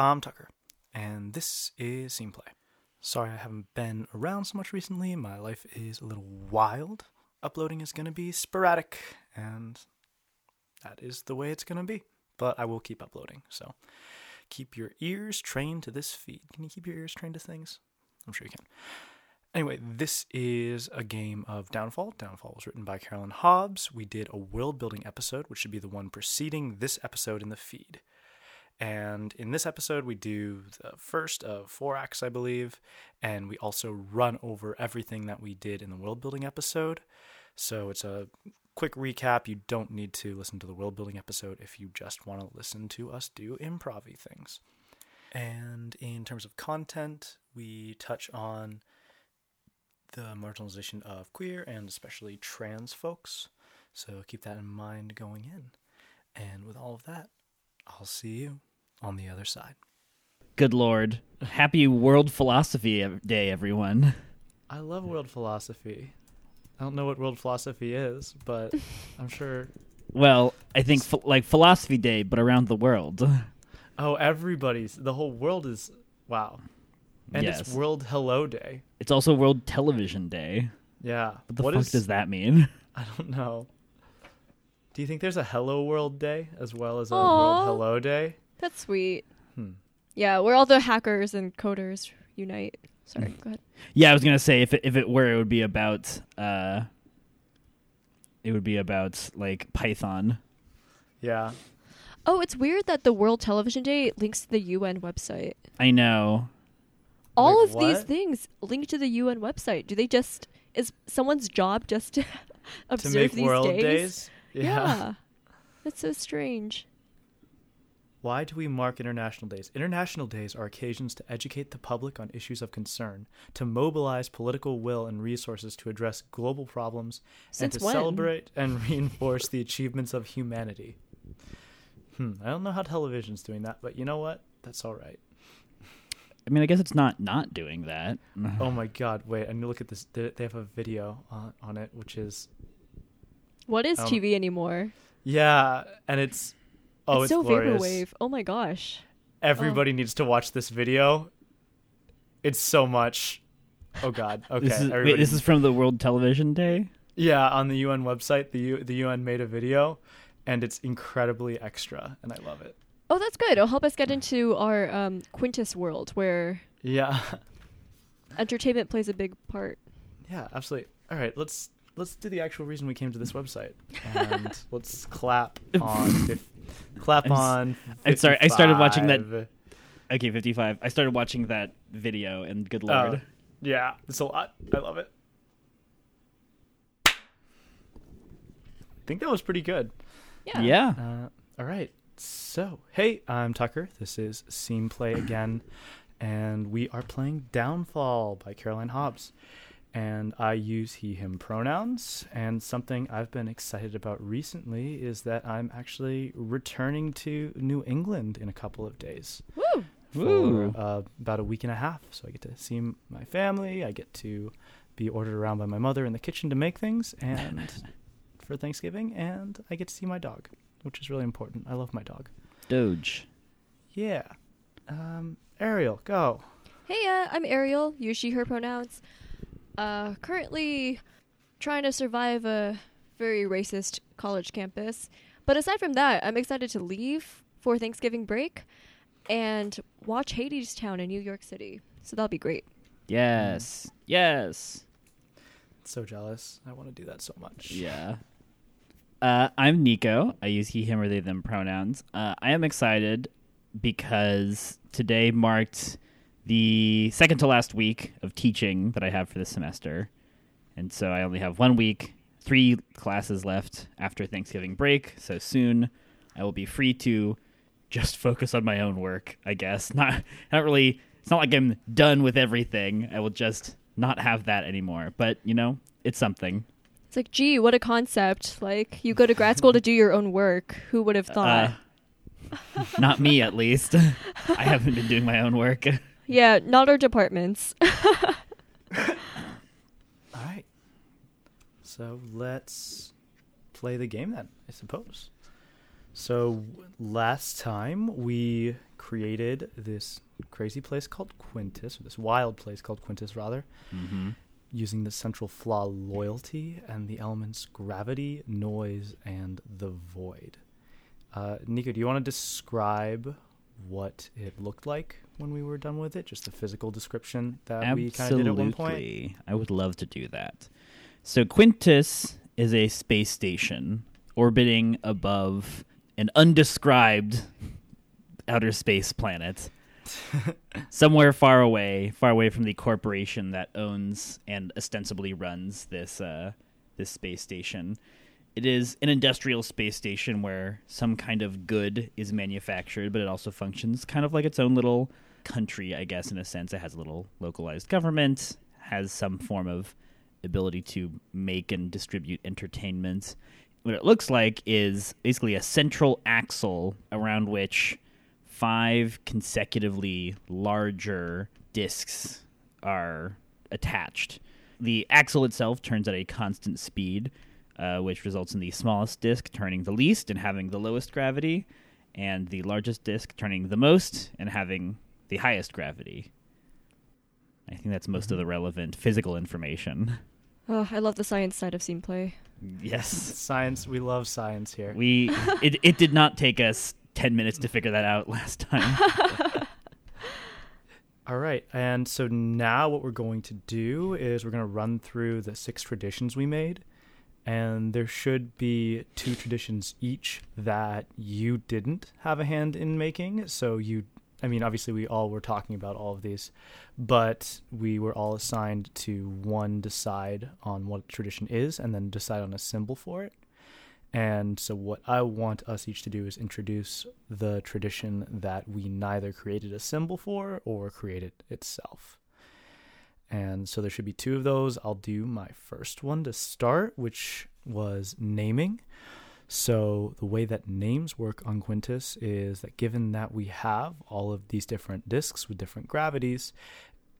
I'm Tucker, and this is Scene Play. Sorry I haven't been around so much recently. My life is a little wild. Uploading is going to be sporadic, and that is the way it's going to be. But I will keep uploading, so keep your ears trained to this feed. Can you keep your ears trained to things? I'm sure you can. Anyway, this is a game of Downfall. Downfall was written by Caroline Hobbs. We did a world building episode, which should be the one preceding this episode in the feed. And in this episode, we do the first of four acts, I believe, and we also run over everything that we did in the world building episode. So it's a quick recap. You don't need to listen to the world building episode if you just want to listen to us do improv things. And in terms of content, we touch on the marginalization of queer and especially trans folks. So keep that in mind going in. And with all of that, I'll see you on the other side. Good lord. Happy World Philosophy Day, everyone. I love world philosophy. I don't know what world philosophy is, but I'm sure. Well, I think ph- like Philosophy Day, but around the world. Oh, everybody's. The whole world is. Wow. And Yes. it's World Hello Day. It's also World Television Day. Yeah. What the What fuck is- does that mean? I don't know. Do you think there's a Hello World Day as well as a Aw. World Hello Day? That's sweet. Hmm. Yeah, where all the hackers and coders unite. Sorry, Mm. go ahead. Yeah, I was gonna say if it, if it were, it would be about uh, it would be about like Python. Yeah. Oh, it's weird that the World Television Day links to the UN website. I know. All Wait, of these things link to the UN website. Do they just is someone's job just to To observe make these World days? Days? Yeah. That's so strange. Why do we mark international days? International days are occasions to educate the public on issues of concern, to mobilize political will and resources to address global problems, Since and to when? celebrate and reinforce the achievements of humanity. Hmm, I don't know how television's doing that, but you know what? That's all right. I mean, I guess it's not not doing that. Oh my god, wait, I need to look at this. They they have a video on, on it, which is. What is Um, TV anymore? Yeah, and it's. Oh, it's, so glorious. vaporwave. Oh my gosh. Everybody needs to watch this video. It's so much. Oh god. Okay. this is wait, this is from the World Television Day. Yeah, on the UN website, the U- the UN made a video, and it's incredibly extra, and I love it. Oh, that's good. It'll help us get into our um, Quintus world where Yeah, entertainment plays a big part. yeah, absolutely. All right, let's let's do the actual reason we came to this website, and let's clap on clap I'm s- on. I'm sorry, I started watching that- Okay, fifty-five. I started watching that video, and good Oh, lord, yeah, it's a lot. I love it. I think that was pretty good. Yeah. yeah. Uh, all right. So, hey, I'm Tucker. This is Scene Play again, and we are playing Downfall by Caroline Hobbs. And I use he, him pronouns. And something I've been excited about recently is that I'm actually returning to New England in a couple of days Woo! for Ooh. uh, about a week and a half. So I get to see my family. I get to be ordered around by my mother in the kitchen to make things, and for Thanksgiving, and I get to see my dog, which is really important. I love my dog. Doge. Yeah. Um, Ariel, go. Hey, uh, I'm Ariel. Use she, her pronouns. Uh, currently trying to survive a very racist college campus. But aside from that, I'm excited to leave for Thanksgiving break and watch Hadestown in New York City. So that'll be great. Yes. Yes. So jealous. I want to do that so much. Yeah. Uh, I'm Nico. I use he, him, or they, them pronouns. Uh, I am excited because today marked the second to last week of teaching that I have for this semester. And so I only have one week, three classes left after Thanksgiving break. So soon I will be free to just focus on my own work, I guess. Not not really it's not like I'm done with everything. I will just not have that anymore. But, you know, it's something. It's like, gee, what a concept. Like, you go to grad school to do your own work. Who would have thought? Uh, not me, at least. I haven't been doing my own work. Yeah, not our departments. All right. So let's play the game then, I suppose. So last time we created this crazy place called Quintus, or this wild place called Quintus, rather, Mm-hmm. using the central flaw loyalty and the elements gravity, noise, and the void. Uh, Nico, do you want to describe what it looked like when we were done with it? Just the physical description that we kind of did at one point? Absolutely. I would love to do that. So Quintus is a space station orbiting above an undescribed outer space planet. Somewhere far away, far away from the corporation that owns and ostensibly runs this uh, this space station. It is an industrial space station where some kind of good is manufactured, but it also functions kind of like its own little country, I guess, in a sense. It has a little localized government, has some form of ability to make and distribute entertainment. What it looks like is basically a central axle around which five consecutively larger discs are attached. The axle itself turns at a constant speed, uh, which results in the smallest disc turning the least and having the lowest gravity, and the largest disc turning the most and having the highest gravity. I think that's most of the mm-hmm. relevant physical information. Oh, I love the science side of scene play. Yes. Science, we love science here. We it it did not take us 10 minutes to figure that out last time. All right. And so now what we're going to do is we're going to run through the six traditions we made. And there should be two traditions each that you didn't have a hand in making. So you, I mean, obviously we all were talking about all of these, but we were all assigned to one decide on what tradition is and then decide on a symbol for it. And so, what I want us each to do is introduce the tradition that we neither created a symbol for or created itself. And so, there should be two of those. I'll do my first one to start, which was naming. So, the way that names work on Quintus is that given that we have all of these different disks with different gravities,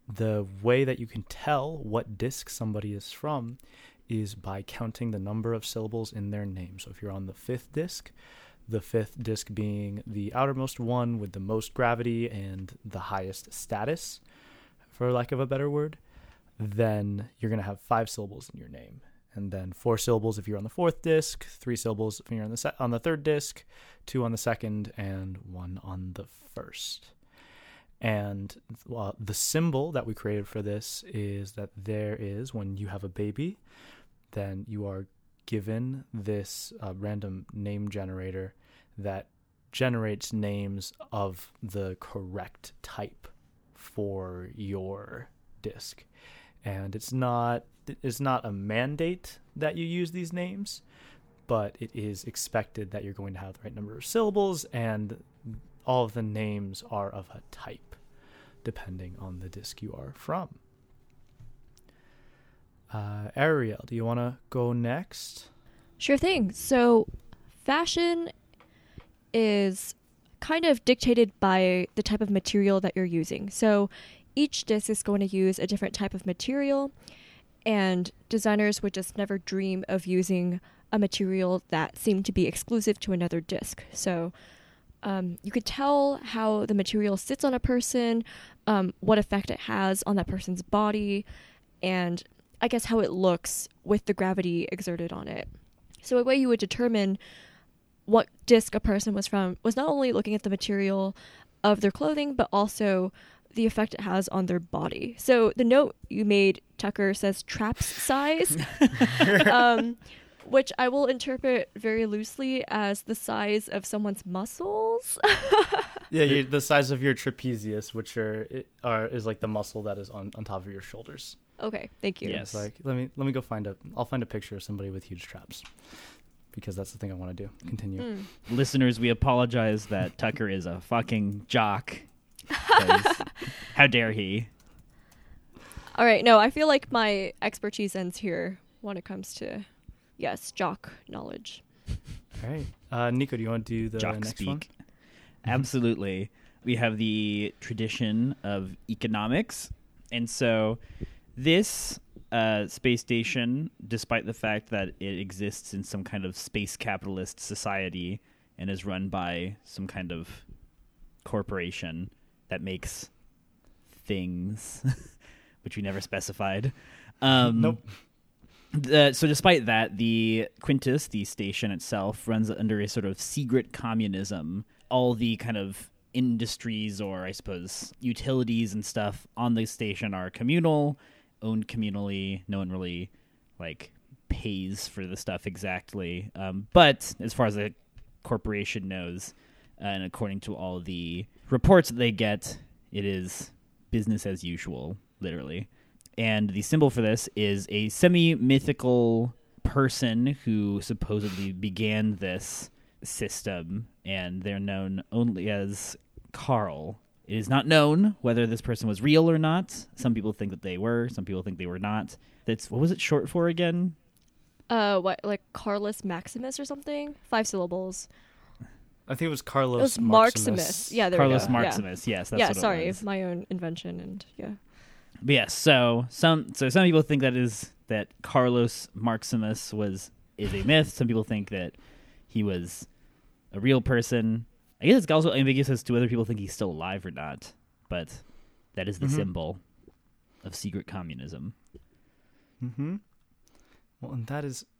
the way that you can tell what disk somebody is from is by counting the number of syllables in their name. So if you're on the fifth disc, the fifth disc being the outermost one with the most gravity and the highest status, for lack of a better word, then you're going to have five syllables in your name. And then four syllables if you're on the fourth disc, three syllables if you're on the se- on the third disc, two on the second, and one on the first. And uh, the symbol that we created for this is that there is when you have a baby, then you are given this uh, random name generator that generates names of the correct type for your disk. And it's not it's not a mandate that you use these names, but it is expected that you're going to have the right number of syllables and all of the names are of a type depending on the disk you are from. Uh, Ariel, do you want to go next? Sure thing. So, fashion is kind of dictated by the type of material that you're using. So, each disc is going to use a different type of material, and designers would just never dream of using a material that seemed to be exclusive to another disc. So, um, you could tell how the material sits on a person, um, what effect it has on that person's body, and I guess how it looks with the gravity exerted on it. So, a way you would determine what disc a person was from was not only looking at the material of their clothing, but also the effect it has on their body. So, the note you made, Tucker, says traps size, um, which I will interpret very loosely as the size of someone's muscles. Yeah, you, the size of your trapezius, which are are is like the muscle that is on, on top of your shoulders. okay, thank you. Yes. Like let me let me go find a I'll find a picture of somebody with huge traps because that's the thing I want to do. Continue. Mm. Listeners, we apologize that Tucker is a fucking jock. 'Cause How dare he? All right, no, I feel like my expertise ends here when it comes to, yes, jock knowledge. All right, uh, Nico, do you want to do the Jock next speak. one? Absolutely. We have the tradition of economics. And so this uh, space station, despite the fact that it exists in some kind of space capitalist society and is run by some kind of corporation that makes things, which we never specified. Um, Nope. so despite that, the Quintus, the station itself, runs under a sort of secret communism. All the kind of industries or I suppose utilities and stuff on the station are communal, owned communally. No one really like pays for the stuff exactly. Um, but as far as the corporation knows, uh, and according to all the reports that they get, it is business as usual, literally. And the symbol for this is a semi mythical person who supposedly began this system, and they're known only as Carl. It is not known whether this person was real or not. Some people think that they were, some people think they were not. That's what was it short for again? Uh, what like Carlos Maximus or something? Five syllables. I think it was Carlos it was Maximus. Maximus. Yeah, there Carlos we go. Yeah. Maximus. Yes, that's yeah, what it sorry, was. my own invention, and yeah. But yes, so some so some people think that is that Carlos Marximus was is a myth. Some people think that he was a real person. I guess it's also ambiguous as to whether people think he's still alive or not. But that is the Mhm. symbol of secret communism. Mm-hmm. Well, and that is a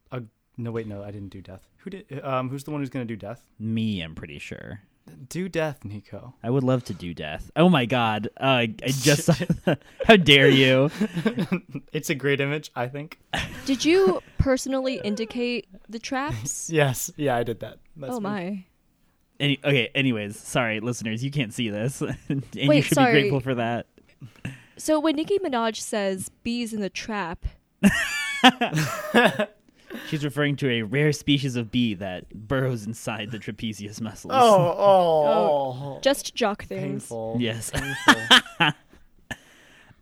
no. Wait, no, I didn't do death. Who did? Um, who's the one who's gonna do death? Me, I'm pretty sure. Do death, Nico. I would love to do death. Oh my god! Uh, I, I just how dare you? it's a great image, I think. Did you personally indicate the traps? Yes, yeah, I did that. That's oh me. my. Any, okay. Anyways, sorry, listeners, you can't see this, and you Wait, should sorry. be grateful for that. So when Nicki Minaj says bees in the trap, She's referring to a rare species of bee that burrows inside the trapezius muscles. Oh, oh, oh. just jock things. painful. Yes. Painful.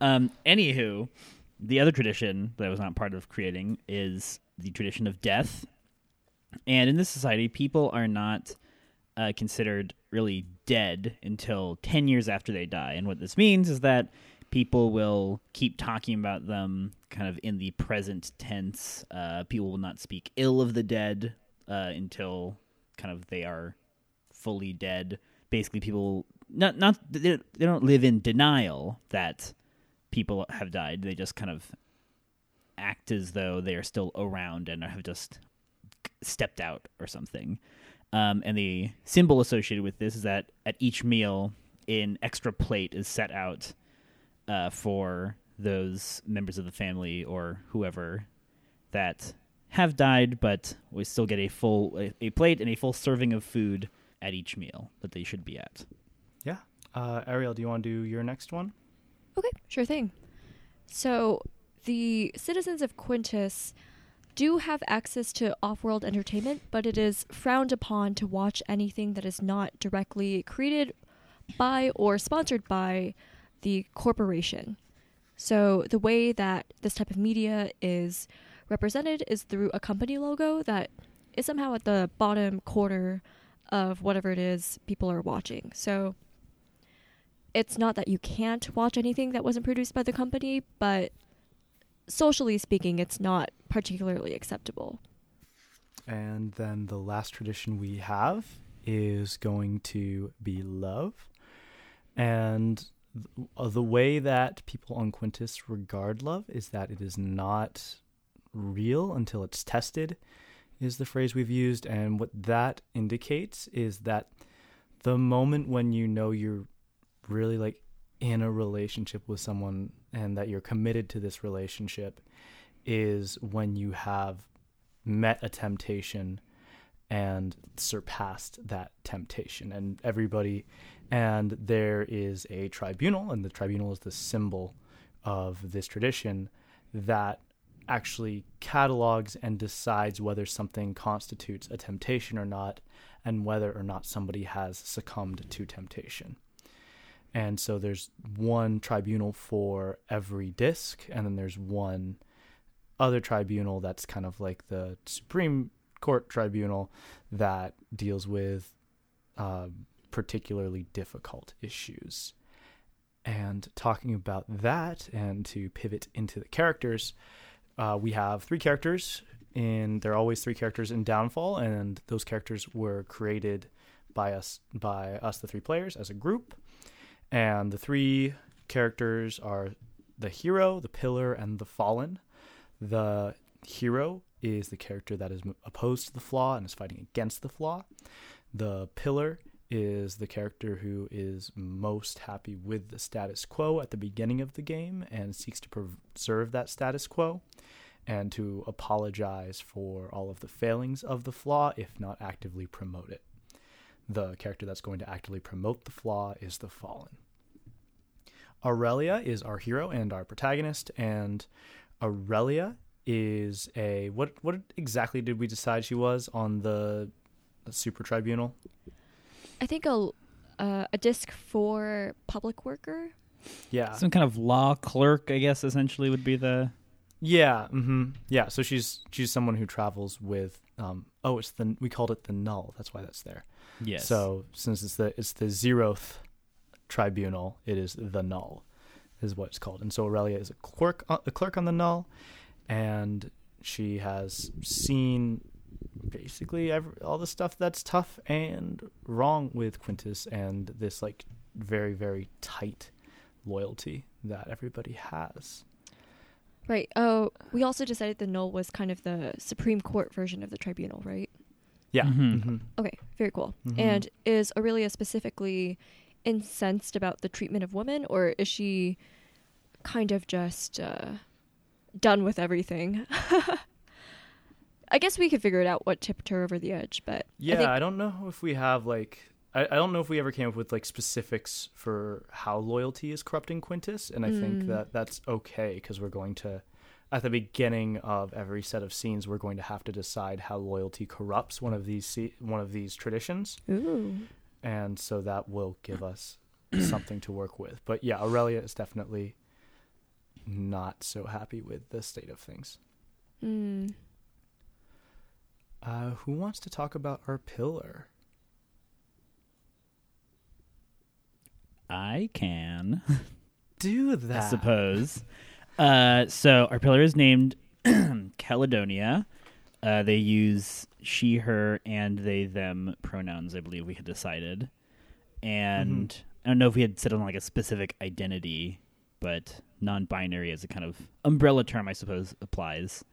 Um, anywho, the other tradition that I was not part of creating is the tradition of death. And in this society, people are not uh, considered really dead until 10 years after they die. And what this means is that people will keep talking about them kind of in the present tense. Uh, people will not speak ill of the dead uh, until kind of they are fully dead. Basically, people not not they, they don't live in denial that people have died. They just kind of act as though they are still around and have just stepped out or something. Um, and the symbol associated with this is that at each meal, an extra plate is set out uh, for those members of the family or whoever that have died, but we still get a full a, a plate and a full serving of food at each meal that they should be at. yeah. Uh, Ariel, do you want to do your next one? Okay, sure thing. So, the citizens of Quintus do have access to off world entertainment, but it is frowned upon to watch anything that is not directly created by or sponsored by the corporation. So, the way that this type of media is represented is through a company logo that is somehow at the bottom corner of whatever it is people are watching. So, it's not that you can't watch anything that wasn't produced by the company, but socially speaking, it's not particularly acceptable. And then the last tradition we have is going to be love. And Uh, the way that people on Quintus regard love is that it is not real until it's tested, is the phrase we've used. And what that indicates is that the moment when you know you're really like in a relationship with someone and that you're committed to this relationship is when you have met a temptation and surpassed that temptation and everybody and there is a tribunal and the tribunal is the symbol of this tradition that actually catalogs and decides whether something constitutes a temptation or not and whether or not somebody has succumbed to temptation. And so there's one tribunal for every disc, and then there's one other tribunal that's kind of like the Supreme Court tribunal that deals with uh, particularly difficult issues. And talking about that, and to pivot into the characters, uh, we have three characters in there are always three characters in Downfall, and those characters were created by us by us the three players as a group, and the three characters are the hero, the pillar, and the fallen. The hero is the character that is opposed to the flaw and is fighting against the flaw. The pillar is the character who is most happy with the status quo at the beginning of the game and seeks to preserve that status quo and to apologize for all of the failings of the flaw, if not actively promote it. The character that's going to actively promote the flaw is the fallen. Aurelia is our hero and our protagonist, and Aurelia is a what? What exactly did we decide she was on the super tribunal? I think a uh, a disc for public worker. Yeah, Some kind of law clerk, I guess, essentially would be the. Yeah, hmm yeah. So she's she's someone who travels with. Um, oh, it's the we called it the null. That's why that's there. Yes. So since it's the it's the zeroth tribunal, it is the null, is what it's called. And so Aurelia is a clerk uh, a clerk on the null, and she has seen basically every, all the stuff that's tough and wrong with Quintus and this like very very tight loyalty that everybody has. Right. Oh, we also decided the null was kind of the Supreme Court version of the tribunal, right? Yeah. Mhm. mhm. Okay, very cool. Mhm. And is Aurelia specifically incensed about the treatment of women, or is she kind of just uh, done with everything? I guess we could figure it out what tipped her over the edge, but Yeah, I think I don't know if we have like I, I don't know if we ever came up with like specifics for how loyalty is corrupting Quintus, and I think Mm. that that's okay because we're going to at the beginning of every set of scenes we're going to have to decide how loyalty corrupts one of these se- one of these traditions, ooh, and so that will give us something to work with. But yeah, Aurelia is definitely not so happy with the state of things. Hmm. Uh, who wants to talk about our pillar? I can. Do that. I suppose. Uh, so our pillar is named Caledonia. Uh, they use she, her, and they, them pronouns. I believe we had decided, and I don't know if we had set on like a specific identity, but non-binary as a kind of umbrella term, I suppose, applies.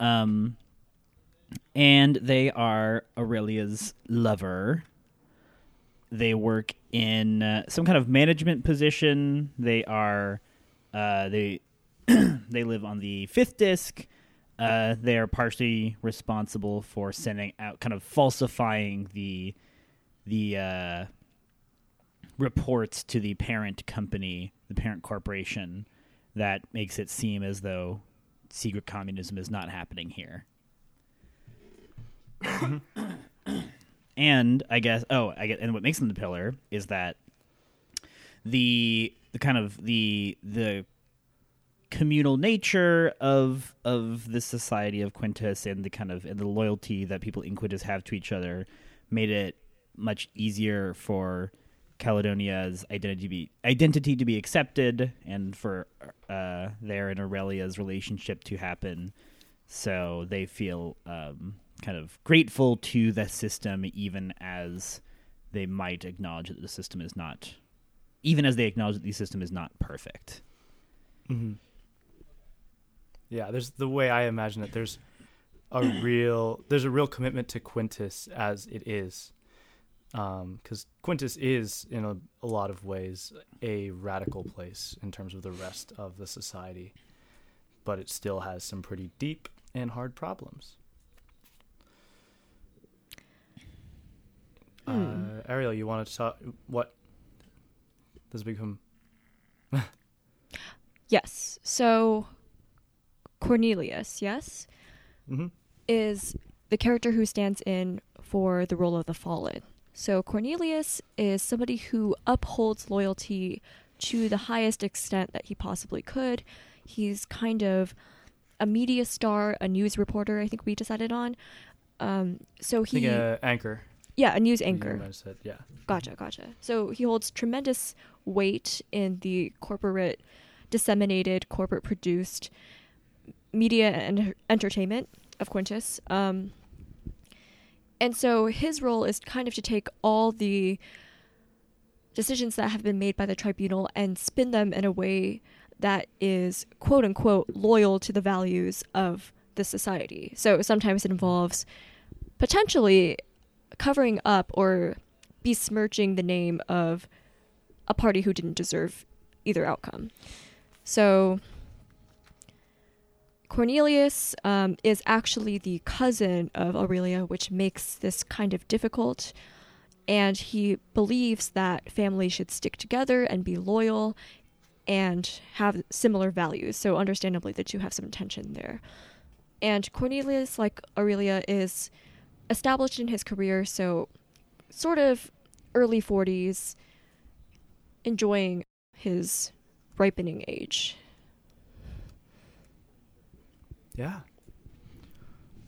Um, and they are Aurelia's lover. They work in uh, some kind of management position. They are uh, they they live on the fifth disc. Uh, they are partially responsible for sending out, kind of falsifying the the uh, reports to the parent company, the parent corporation, that makes it seem as though secret communism is not happening here. and I guess oh I get and what makes them the pillar is that the the kind of the the communal nature of of the society of Quintus and the kind of and the loyalty that people in Quintus have to each other made it much easier for Caledonia's identity be identity to be accepted and for uh, their and Aurelia's relationship to happen. So they feel um, kind of grateful to the system, even as they might acknowledge that the system is not, even as they acknowledge that the system is not perfect. hmm Yeah, there's the way I imagine it. There's a real there's a real commitment to Quintus as it is, because Quintus is in a, a lot of ways a radical place in terms of the rest of the society, but it still has some pretty deep and hard problems. Uh, Ariel, you want to talk? What does it become? yes. So Cornelius, yes, hmm is the character who stands in for the role of the fallen. So Cornelius is somebody who upholds loyalty to the highest extent that he possibly could. He's kind of a media star, a news reporter. I think we decided on. Um, so he, uh, anchor. Yeah, a news anchor. said, yeah. Gotcha, gotcha. So he holds tremendous weight in the corporate, disseminated, corporate produced media and entertainment of Quintus. Um, And so his role is kind of to take all the decisions that have been made by the tribunal and spin them in a way that is quote unquote loyal to the values of the society. So sometimes it involves potentially covering up or besmirching the name of a party who didn't deserve either outcome. So Cornelius um, is actually the cousin of Aurelia, which makes this kind of difficult. And he believes that families should stick together and be loyal and have similar values. So, understandably, that you have some tension there. And Cornelius, like Aurelia, is established in his career, so sort of early 40s, enjoying his ripening age. Yeah.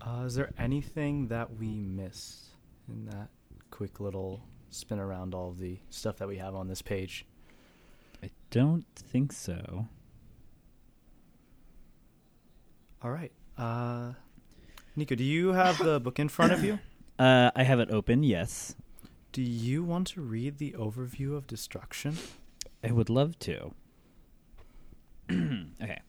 Uh, is there anything that we missed in that quick little spin around all of the stuff that we have on this page? I don't think so. All right. Uh, Nico, do you have the book in front of you? Uh, I have it open. Yes, Do you want to read the overview of destruction? I would love to. okay.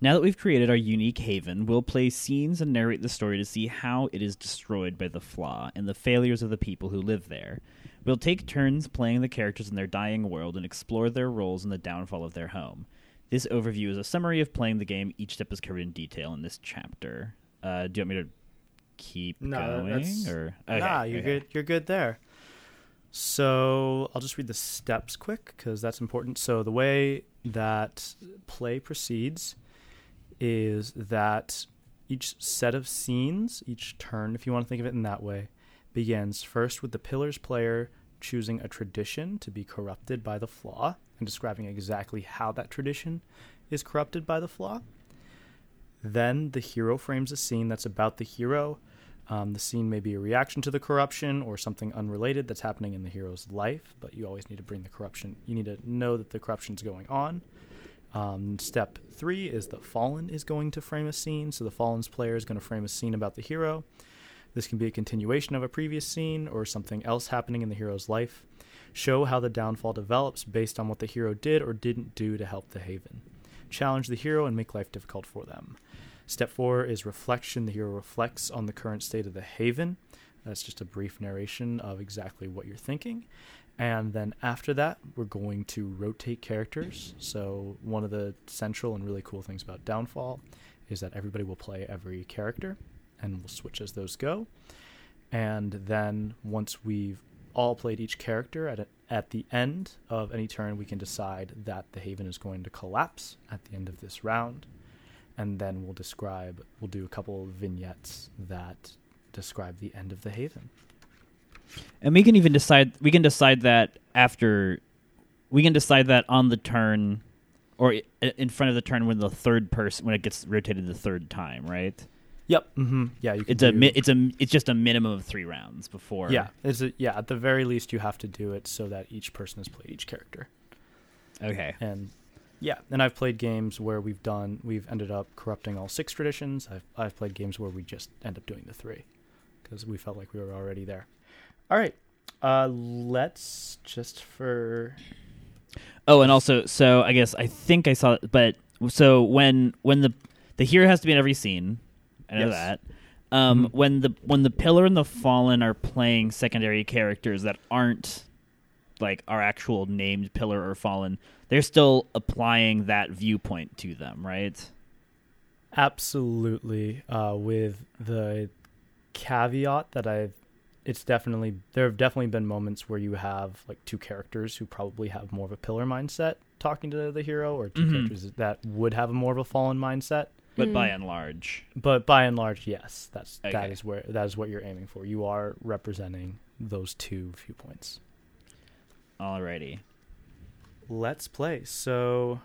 Now that we've created our unique haven, we'll play scenes and narrate the story to see how it is destroyed by the flaw and the failures of the people who live there. We'll take turns playing the characters in their dying world and explore their roles in the downfall of their home. This overview is a summary of playing the game. Each step is covered in detail in this chapter. Uh, do you want me to keep No, going? Or nah, you're okay. good. You're good there. So I'll just read the steps quick because that's important. So the way that play proceeds is that each set of scenes, each turn, if you want to think of it in that way, begins first with the pillars player choosing a tradition to be corrupted by the flaw and describing exactly how that tradition is corrupted by the flaw. Then the hero frames a scene that's about the hero. Um, the scene may be a reaction to the corruption or something unrelated that's happening in the hero's life, but you always need to bring the corruption. You need to know that the corruption's going on. Um, step three is the fallen is going to frame a scene. So the fallen's player is going to frame a scene about the hero. This can be a continuation of a previous scene or something else happening in the hero's life. Show how the downfall develops based on what the hero did or didn't do to help the haven. Challenge the hero and make life difficult for them. Step four is reflection. The hero reflects on the current state of the haven. That's just a brief narration of exactly what you're thinking. And then after that, we're going to rotate characters. So, one of the central and really cool things about Downfall is that everybody will play every character and we'll switch as those go. And then once we've all played each character at, a, at the end of any turn, we can decide that the haven is going to collapse at the end of this round. And then we'll describe, we'll do a couple of vignettes that describe the end of the haven. And we can even decide. We can decide that after. We can decide that on the turn, or in front of the turn when the third person when it gets rotated the third time, right? Yep. Mm-hmm. Yeah. You can It's a mi- it's a it's just a minimum of three rounds before. Yeah, it's a, yeah. At the very least, you have to do it so that each person has played each character. Okay. And yeah, and I've played games where we've done we've ended up corrupting all six traditions. I've I've played games where we just end up doing the three because we felt like we were already there. All right, uh, let's just for Oh, and also, so I guess I think I saw it, but so when when the the hero has to be in every scene, I know Yes. that. Um, Mhm. When the when the pillar and the fallen are playing secondary characters that aren't like our actual named pillar or fallen, they're still applying that viewpoint to them, right? absolutely uh, with the caveat that I've it's definitely there have definitely been moments where you have like two characters who probably have more of a pillar mindset talking to the hero or 2 Mhm. characters that would have a more of a fallen mindset But Mm. by and large, but by and large yes that's that Okay. is where that is what you're aiming for you are representing those two viewpoints alrighty. let's play so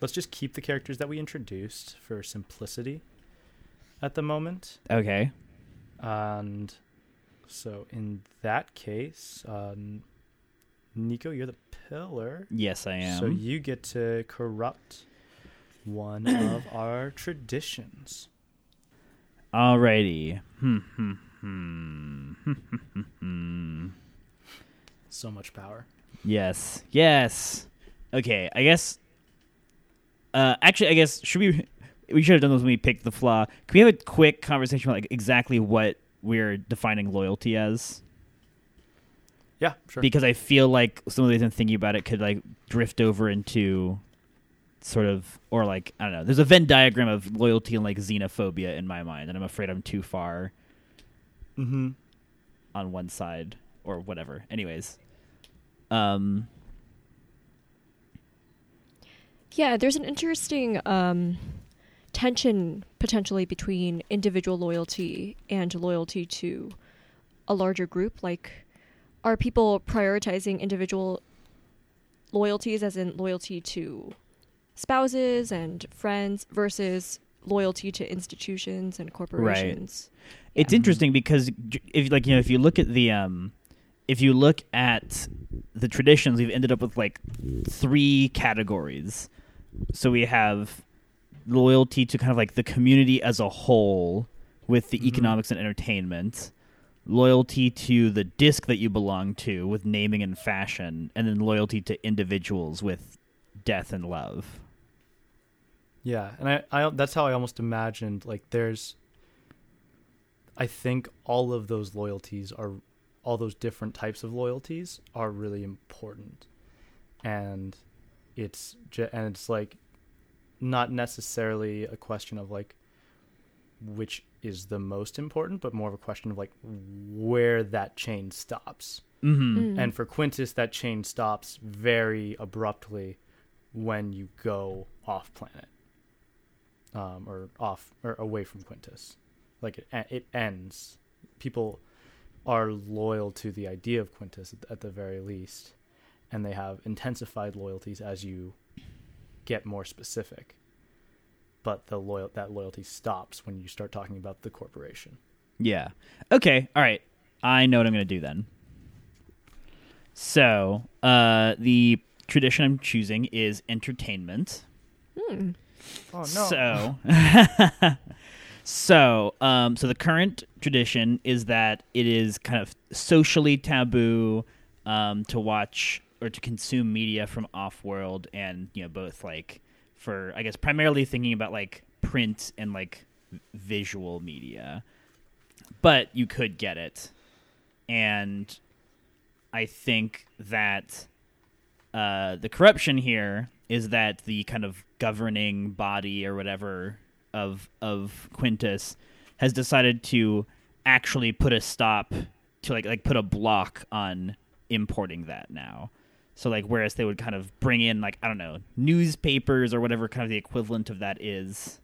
let's just keep the characters that we introduced for simplicity at the moment Okay. And so in that case, um, Nico, you're the pillar. Yes, I am. So you get to corrupt one of our traditions. Alrighty. Hmm, hmm, Hmm. So much power. yes. Yes. Okay. I guess. Uh, actually, I guess should we? We should have done this when we picked the flaw. Can we have a quick conversation about like exactly what we're defining loyalty as? Yeah, sure. Because I feel like some of the I'm thinking about it could like drift over into sort of or like I don't know. There's a Venn diagram of loyalty and like xenophobia in my mind, and I'm afraid I'm too far mm-hmm. on one side or whatever. Anyways, um, Yeah, there's an interesting um, tension potentially between individual loyalty and loyalty to a larger group. Like, are people prioritizing individual loyalties, as in loyalty to spouses and friends, versus loyalty to institutions and corporations? it's Yeah. interesting because if like you know if you look at the um if you look at the traditions we've ended up with like three categories so we have loyalty to kind of like the community as a whole with the Mhm. economics and entertainment loyalty to the disc that you belong to with naming and fashion and then loyalty to individuals with death and love Yeah, and I, I that's how I almost imagined like there's I think all of those loyalties are all those different types of loyalties are really important. And it's ju- and it's like not necessarily a question of like which is the most important, but more of a question of like where that chain stops. mm-hmm. Mm. And for Quintus, that chain stops very abruptly when you go off planet, um, or off or away from Quintus. Like it, it ends. People are loyal to the idea of Quintus at, at the very least, and they have intensified loyalties as you get more specific. But the loyal that loyalty stops when you start talking about the corporation. Yeah. Okay. All right. I know what I'm going to do then. So, uh, the tradition I'm choosing is entertainment. Hmm. Oh So, so, um, so the current tradition is that it is kind of socially taboo um, to watch or to consume media from off-world, and you know, both like for I guess primarily thinking about like print and like visual media, but you could get it, and I think that uh, the corruption here is that the kind of governing body or whatever of of Quintus has decided to actually put a stop to like like put a block on importing that now. So like whereas they would kind of bring in like I don't know newspapers or whatever kind of the equivalent of that is,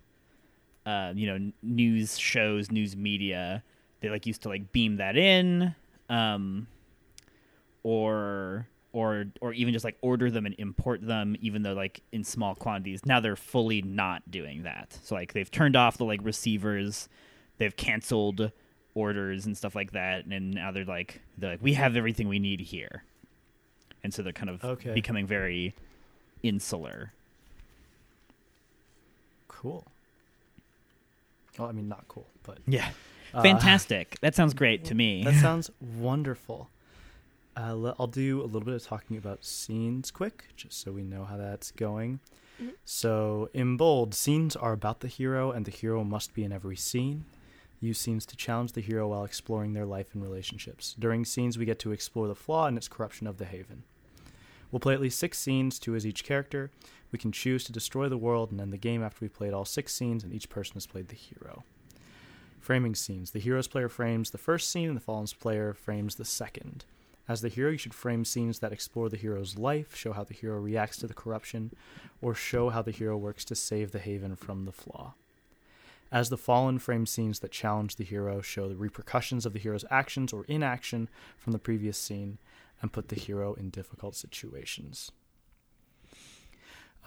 uh, you know, news shows, news media. They like used to like beam that in, um, or or or even just like order them and import them even though like in small quantities. Now they're fully not doing that. So like they've turned off the like receivers. They've canceled orders and stuff like that. And now they're like they're like we have everything we need here. And so they're kind of Okay. becoming very insular. Cool. Well, I mean, not cool, but yeah. Uh, fantastic. That sounds great to me. that sounds wonderful. Uh, I'll do a little bit of talking about scenes quick, just so we know how that's going. Mhm. So, in bold, scenes are about the hero, and the hero must be in every scene. Use scenes to challenge the hero while exploring their life and relationships. During scenes, we get to explore the flaw and its corruption of the Haven. We'll play at least six scenes, two as each character. We can choose to destroy the world and end the game after we've played all six scenes and each person has played the hero. Framing scenes. The hero's player frames the first scene and the fallen's player frames the second. As the hero, you should frame scenes that explore the hero's life, show how the hero reacts to the corruption, or show how the hero works to save the haven from the flaw. As the fallen, frame scenes that challenge the hero, show the repercussions of the hero's actions or inaction from the previous scene, and put the hero in difficult situations.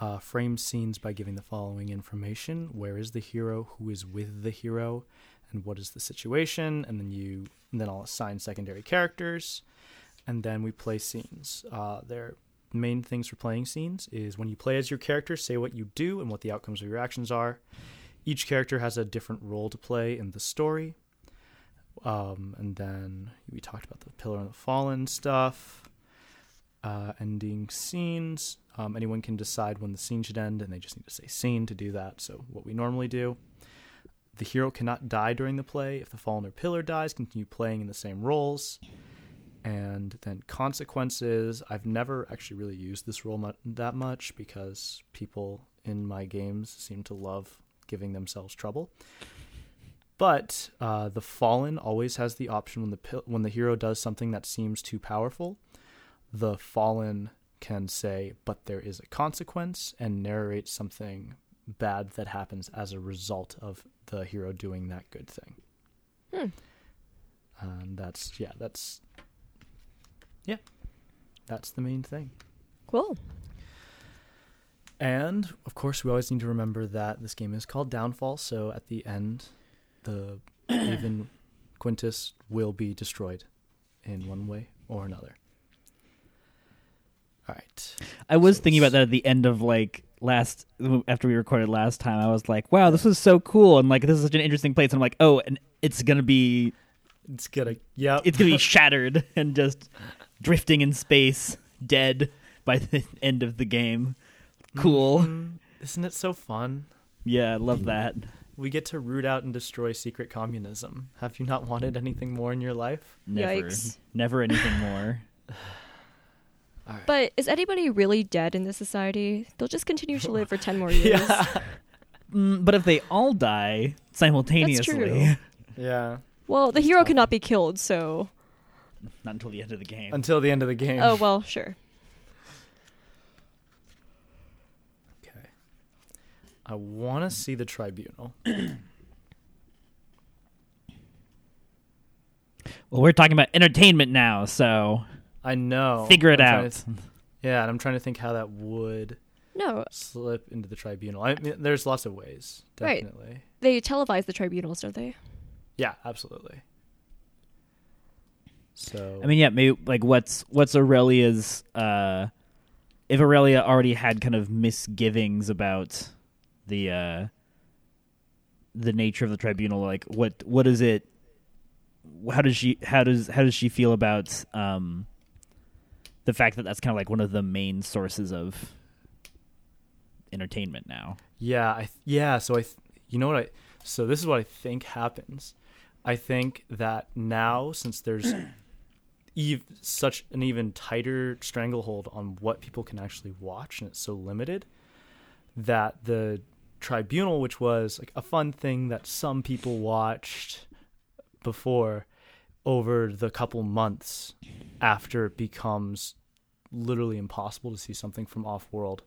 Uh, frame scenes by giving the following information Where is the hero? Who is with the hero? And what is the situation? And then you, and then I'll assign secondary characters and then we play scenes. Uh, their main things for playing scenes is when you play as your character, say what you do and what the outcomes of your actions are. Each character has a different role to play in the story. Um, and then we talked about the Pillar and the Fallen stuff. Uh, ending scenes. Um, anyone can decide when the scene should end, and they just need to say scene to do that. So, what we normally do. The hero cannot die during the play. If the Fallen or Pillar dies, continue playing in the same roles. And then consequences. I've never actually really used this role mu- that much because people in my games seem to love giving themselves trouble. But uh, the fallen always has the option when the pil- when the hero does something that seems too powerful, the fallen can say, "But there is a consequence," and narrate something bad that happens as a result of the hero doing that good thing. Hmm. And that's yeah, that's yeah, that's the main thing. Cool. And of course, we always need to remember that this game is called Downfall. So at the end, the even Quintus will be destroyed in one way or another. All right. I was So thinking about that at the end of like last after we recorded last time. I was like, "Wow, this was so cool!" And like, this is such an interesting place. And I'm like, "Oh, and it's gonna be It's gonna yeah. it's gonna be shattered and just drifting in space, dead by the end of the game." Cool. Mhm. Isn't it so fun? Yeah, I love that. We get to root out and destroy secret communism. Have you not wanted anything more in your life? Never, Yikes. never anything more. All right. But is anybody really dead in this society? They'll just continue to live for 10 more years. yeah. Mm, but if they all die simultaneously, true. yeah. Well, the hero cannot be killed, so. Not until the end of the game. Until the end of the game. Oh, well, sure. Okay. I want to see the tribunal. well, we're talking about entertainment now, so I know. figure it I'm out. to th- yeah, and I'm trying to think how that would No, slip into the tribunal. I mean, there's lots of ways, Right. definitely. they televise the tribunals, don't they? Yeah, absolutely. So I mean, yeah, maybe like what's what's Aurelia's uh if Aurelia already had kind of misgivings about the uh the nature of the tribunal, like what what is it how does she how does how does she feel about um the fact that that's kind of like one of the main sources of entertainment now. yeah, I th- yeah. So I, th- you know what I, so this is what I think happens. I think that now since there's ev- such an even tighter stranglehold on what people can actually watch, and it's so limited, that the tribunal, which was like a fun thing that some people watched before, over the couple months after it becomes literally impossible to see something from off world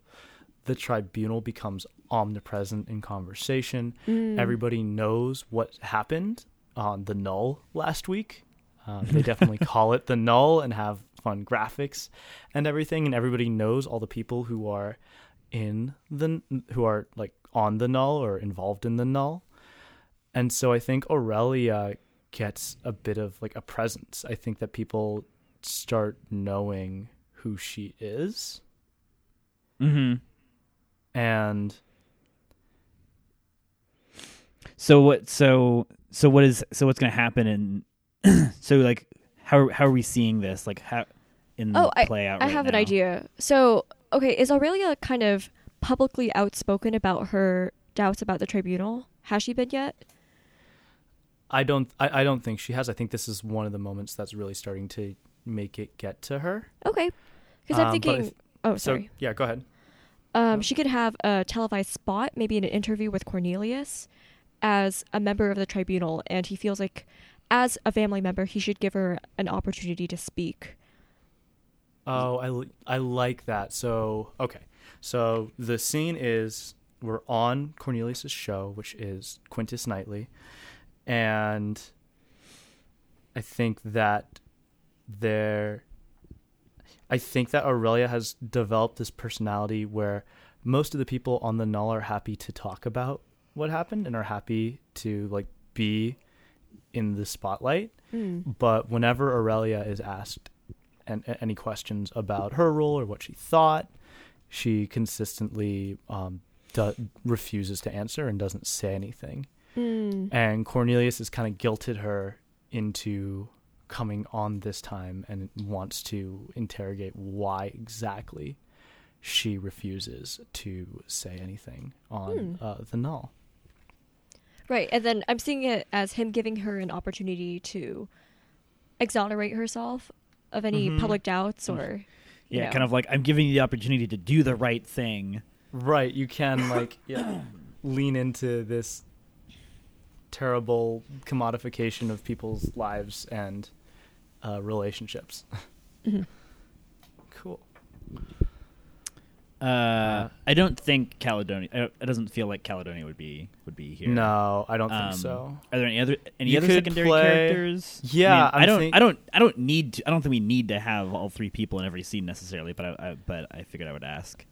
the tribunal becomes omnipresent in conversation. Mm. Everybody knows what happened on the null last week. Um, they definitely call it the null and have fun graphics and everything, and everybody knows all the people who are in the who are like on the null or involved in the null. And so I think Aurelia gets a bit of like a presence. I think that people start knowing who she is Mhm. and So what? So so what is so what's going to happen? And so like how how are we seeing this? Like how in Oh, play out? I right have an idea. So, okay, is Aurelia kind of publicly outspoken about her doubts about the tribunal? Has she been yet? I don't I, I don't think she has. I think this is one of the moments that's really starting to make it get to her. Okay. Because I'm Um, thinking. th- oh, So sorry. yeah, go ahead. Um, she could have a televised spot, maybe in an interview with Cornelius, as a member of the tribunal, and he feels like, as a family member, he should give her an opportunity to speak. Oh, I, I like that. So okay, so the scene is we're on Cornelius's show, which is Quintus Knightley, and I think that there, I think that Aurelia has developed this personality where most of the people on the null are happy to talk about what happened and are happy to like be in the spotlight but whenever Aurelia is asked an, any questions about her role or what she thought, she consistently um, do- refuses to answer and doesn't say anything. Mm. And Cornelius has kind of guilted her into coming on this time and wants to interrogate why exactly she refuses to say anything on Hmm. uh, the null. Right, and then I'm seeing it as him giving her an opportunity to exonerate herself of any Mhm. public doubts or you Yeah, know. kind of like I'm giving you the opportunity to do the right thing. Right, you can like yeah, lean into this terrible commodification of people's lives and uh, relationships. Mhm. Cool. Uh, I don't think Caledonia. Don't- It doesn't feel like Caledonia would be would be here. No, I don't Um, think so. Are there any other any You other secondary play- characters? Yeah, I, mean, I don't. think- I don't. I don't need to. I don't think we need to have all three people in every scene necessarily. But I, I but I figured I would ask.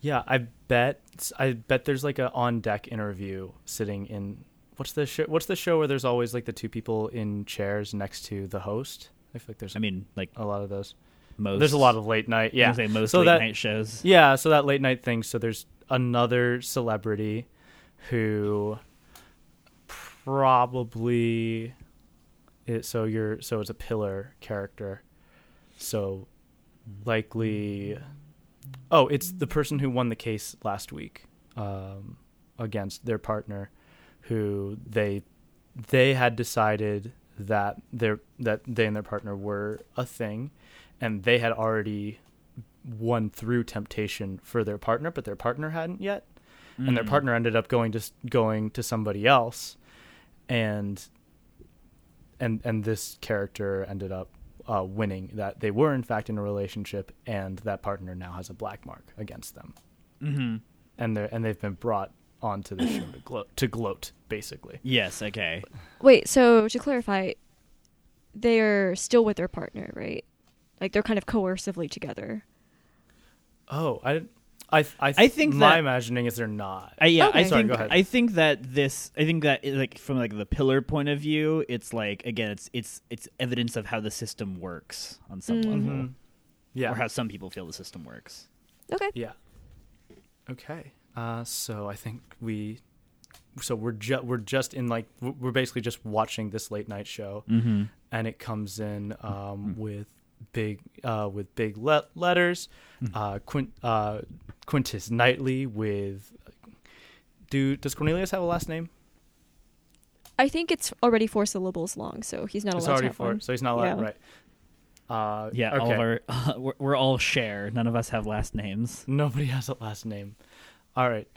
Yeah, I bet I bet there's like a on deck interview sitting in what's the show what's the show where there's always like the two people in chairs next to the host? I feel like there's I mean, like a lot of those. Most. There's a lot of late night. Yeah. say most so late that, night shows. Yeah, so that late night thing. So there's another celebrity who probably it, so you're so it's a pillar character. So likely Oh, it's the person who won the case last week um, against their partner who they they had decided that their that they and their partner were a thing and they had already won through temptation for their partner, but their partner hadn't yet, and their Mm. partner ended up going to going to somebody else, and and and this character ended up uh, winning that they were in fact in a relationship, and that partner now has a black mark against them, Mm-hmm. and they and they've been brought onto the show to gloat to gloat basically. Yes. Okay. Wait, so to clarify, they're still with their partner, right? Like they're kind of coercively together. Oh, I. I, I, I think my that- imagining is they're not. I, yeah, I Sorry, think go ahead. I think that this I think that like from like the pillar point of view, it's like again, it's it's it's evidence of how the system works on some Mhm. level, Mhm. Yeah. or how some people feel the system works. Okay. Yeah. Okay. Uh, so I think we, so we're just we're just in like we're basically just watching this late night show, Mm-hmm. and it comes in um, with big uh, with big le- letters, uh, Quint uh, Quintus Knightley with. Do does Cornelius have a last name? I think it's already four syllables long, so he's not It's allowed already to have four, one. so he's not allowed, Yeah. right? Uh, Yeah, Okay. all of our we're, we're all share. None of us have last names. Nobody has a last name. All right.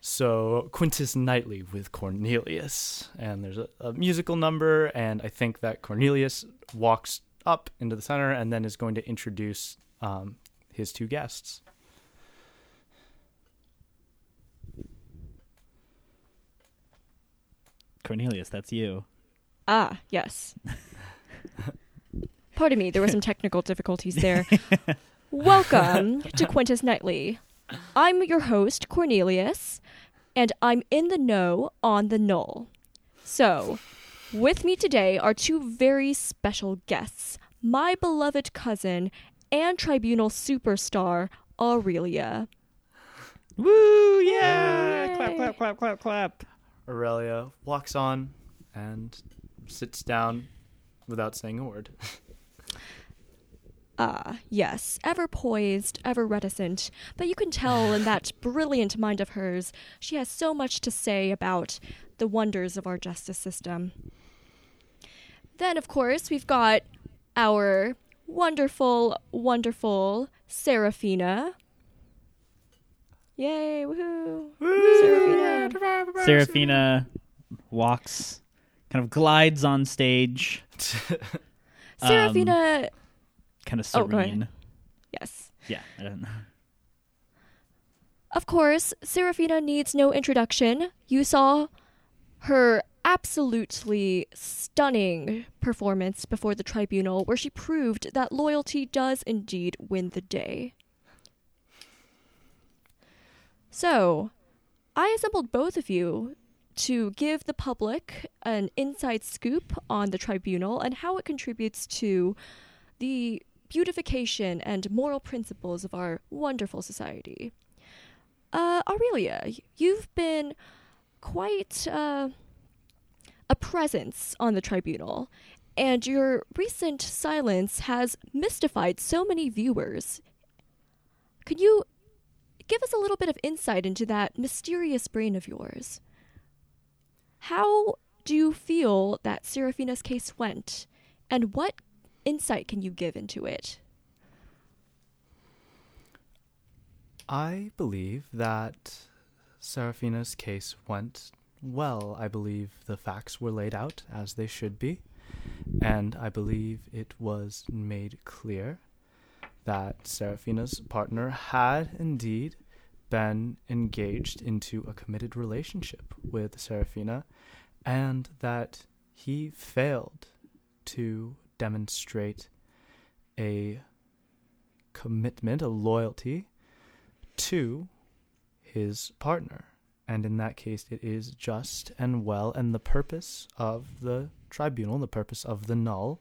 So Quintus Knightley with Cornelius, and there's a, a musical number, and I think that Cornelius walks up into the center and then is going to introduce um, his two guests. Cornelius, that's you. Ah, yes. Pardon me, there were some technical difficulties there. Welcome to Quintus Nightly. I'm your host, Cornelius, and I'm in the know on the null. So, with me today are two very special guests my beloved cousin and tribunal superstar, Aurelia. Woo! Yeah! Yay. Clap! Clap! Clap! Clap! Clap! Aurelia walks on and sits down without saying a word. Ah, yes, ever poised, ever reticent, but you can tell in that brilliant mind of hers, she has so much to say about the wonders of our justice system. Then, of course, we've got our wonderful, wonderful Seraphina. Yay, woohoo! Seraphina. Seraphina walks, kind of glides on stage, Um, Seraphina, kind of Oh, serene. yes. yeah, I don't know. Of course, Seraphina needs no introduction. You saw her absolutely stunning performance before the tribunal, where she proved that loyalty does indeed win the day. So, I assembled both of you to give the public an inside scoop on the tribunal and how it contributes to the beautification and moral principles of our wonderful society. Uh, Aurelia, you've been quite uh, a presence on the tribunal, And your recent silence has mystified so many viewers. Could you give us a little bit of insight into that mysterious brain of yours? How do you feel that Seraphina's case went? And what insight can you give into it? I believe that Seraphina's case went well. I believe the facts were laid out as they should be, and I believe it was made clear that Seraphina's partner had indeed been engaged into a committed relationship with Seraphina, and that he failed to demonstrate a commitment, a loyalty to his partner. And in that case, it is just and well, and the purpose of the tribunal, the purpose of the null,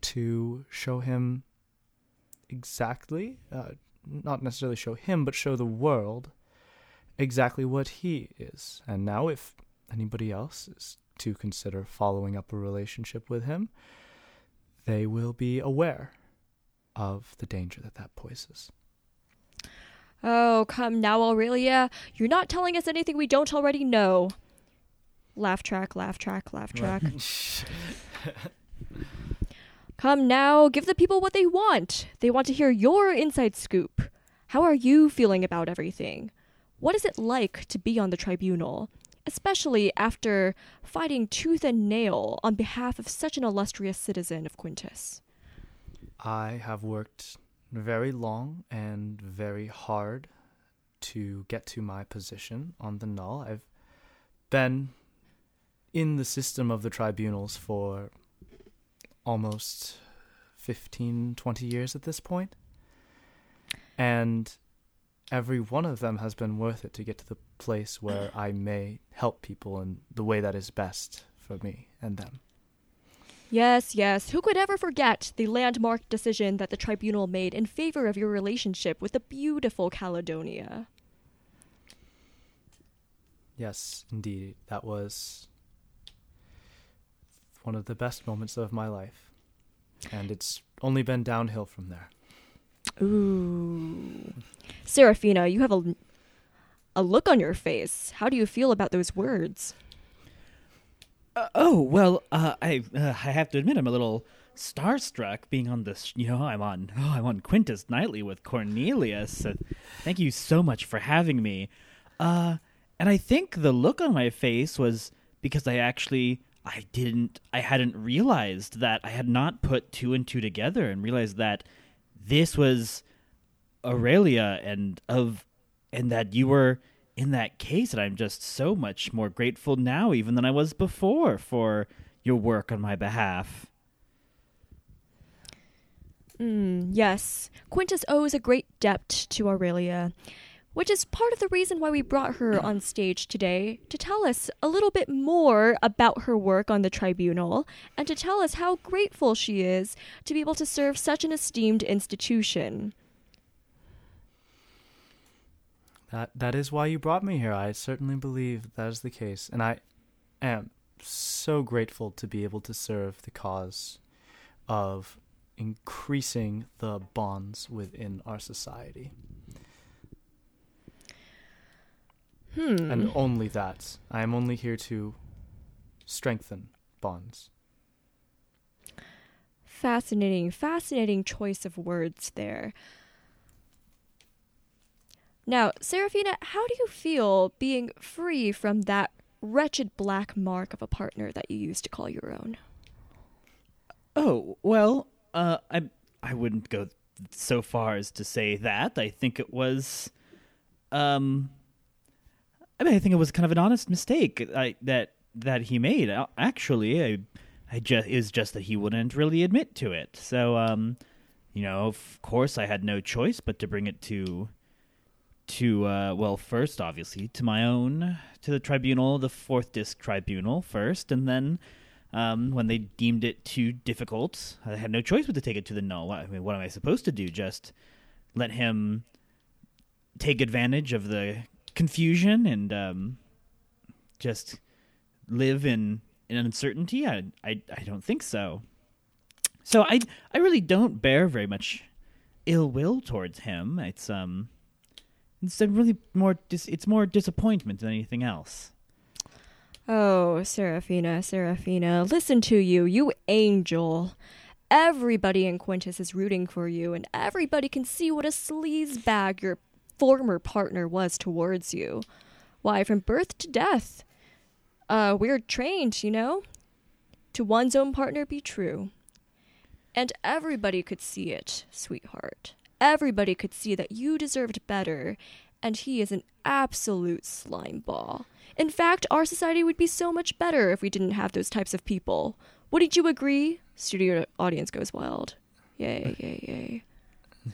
to show him exactly, uh, not necessarily show him, but show the world exactly what he is. And now, if anybody else is to consider following up a relationship with him, they will be aware of the danger that that poses. Oh, come now, Aurelia. You're not telling us anything we don't already know. Laugh track, laugh track, laugh track. come now, give the people what they want. They want to hear your inside scoop. How are you feeling about everything? What is it like to be on the tribunal, especially after fighting tooth and nail on behalf of such an illustrious citizen of Quintus? I have worked very long and very hard to get to my position on the null. I've been in the system of the tribunals for almost 15, 20 years at this point. And every one of them has been worth it to get to the place where I may help people in the way that is best for me and them. Yes, yes. Who could ever forget the landmark decision that the tribunal made in favor of your relationship with the beautiful Caledonia? Yes, indeed. That was one of the best moments of my life. And it's only been downhill from there. Ooh. Seraphina, you have a, a look on your face. How do you feel about those words? Uh, oh well, uh, I uh, I have to admit I'm a little starstruck being on this. You know, I'm on oh I'm on Quintus Nightly with Cornelius. Uh, thank you so much for having me. Uh, and I think the look on my face was because I actually I didn't I hadn't realized that I had not put two and two together and realized that this was Aurelia and of and that you were in that case I'm just so much more grateful now even than I was before for your work on my behalf. Mm, yes, Quintus owes a great debt to Aurelia, which is part of the reason why we brought her on stage today to tell us a little bit more about her work on the tribunal and to tell us how grateful she is to be able to serve such an esteemed institution. That that is why you brought me here. I certainly believe that is the case, and I am so grateful to be able to serve the cause of increasing the bonds within our society. Hmm. And only that. I am only here to strengthen bonds. Fascinating, fascinating choice of words there. Now, Seraphina, how do you feel being free from that wretched black mark of a partner that you used to call your own? Oh, well, uh I I wouldn't go so far as to say that. I think it was um I mean I think it was kind of an honest mistake I, that that he made. Uh, Actually, I I just is just that he wouldn't really admit to it. So um you know, of course I had no choice but to bring it to to uh, well first obviously to my own to the tribunal the fourth disc tribunal first and then um, when they deemed it too difficult i had no choice but to take it to the null i mean what am i supposed to do just let him take advantage of the confusion and um, just live in in uncertainty, I, I I don't think so. So I I really don't bear very much ill will towards him. It's um it's a really more dis- it's more disappointment than anything else. Oh, Seraphina, Seraphina, listen to you, you angel. Everybody in Quintus is rooting for you, and everybody can see what a sleaze bag your former partner was towards you. Why, from birth to death. Uh, we're trained, you know? To one's own partner be true. And everybody could see it, sweetheart. Everybody could see that you deserved better, and he is an absolute slime ball. In fact, our society would be so much better if we didn't have those types of people. Wouldn't you agree? Studio audience goes wild. Yay, yay, yay.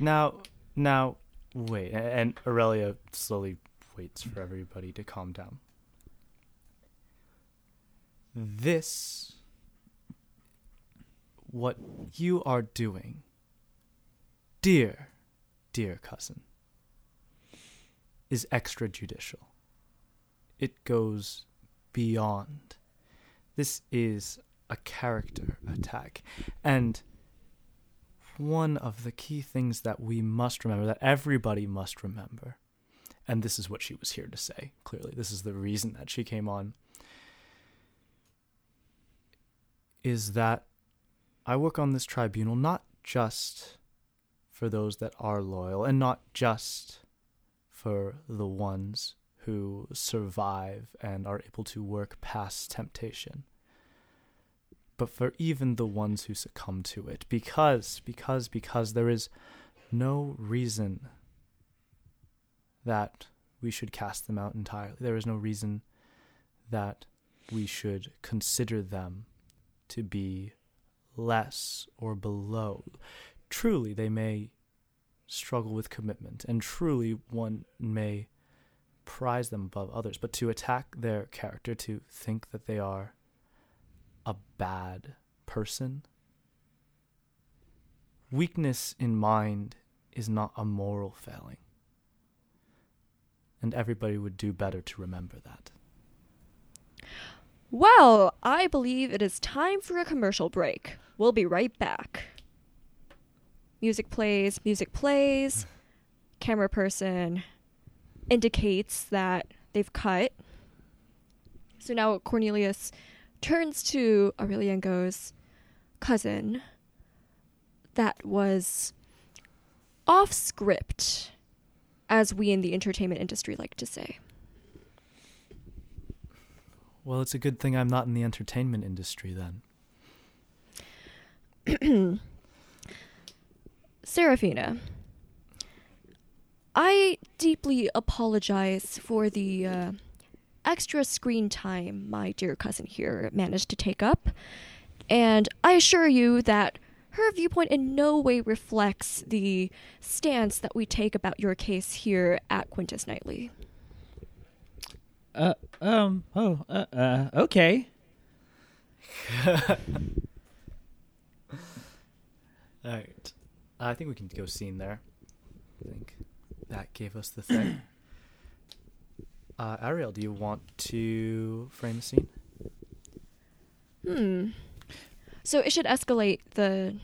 Now, now, wait. And Aurelia slowly waits for everybody to calm down. This, what you are doing, dear, dear cousin, is extrajudicial. It goes beyond. This is a character attack. And one of the key things that we must remember, that everybody must remember, and this is what she was here to say, clearly, this is the reason that she came on, is that I work on this tribunal not just for those that are loyal and not just for the ones who survive and are able to work past temptation but for even the ones who succumb to it. Because because because there is no reason that we should cast them out entirely. There is no reason that we should consider them to be less or below truly they may struggle with commitment and truly one may prize them above others but to attack their character to think that they are a bad person. Weakness in mind is not a moral failing. And everybody would do better to remember that. Well, I believe it is time for a commercial break. We'll be right back. Music plays, music plays. Camera person indicates that they've cut. So now Cornelius turns to Aurelia and goes, Cousin, that was off script, as we in the entertainment industry like to say. Well, it's a good thing I'm not in the entertainment industry then. Seraphina, I deeply apologize for the uh, extra screen time my dear cousin here managed to take up, and I assure you that her viewpoint in no way reflects the stance that we take about your case here at Quintus Knightley. Uh um oh uh, uh okay. All right. I think we can go scene there. I think that gave us the thing. Uh, Ariel, do you want to frame the scene? Hmm. So it should escalate the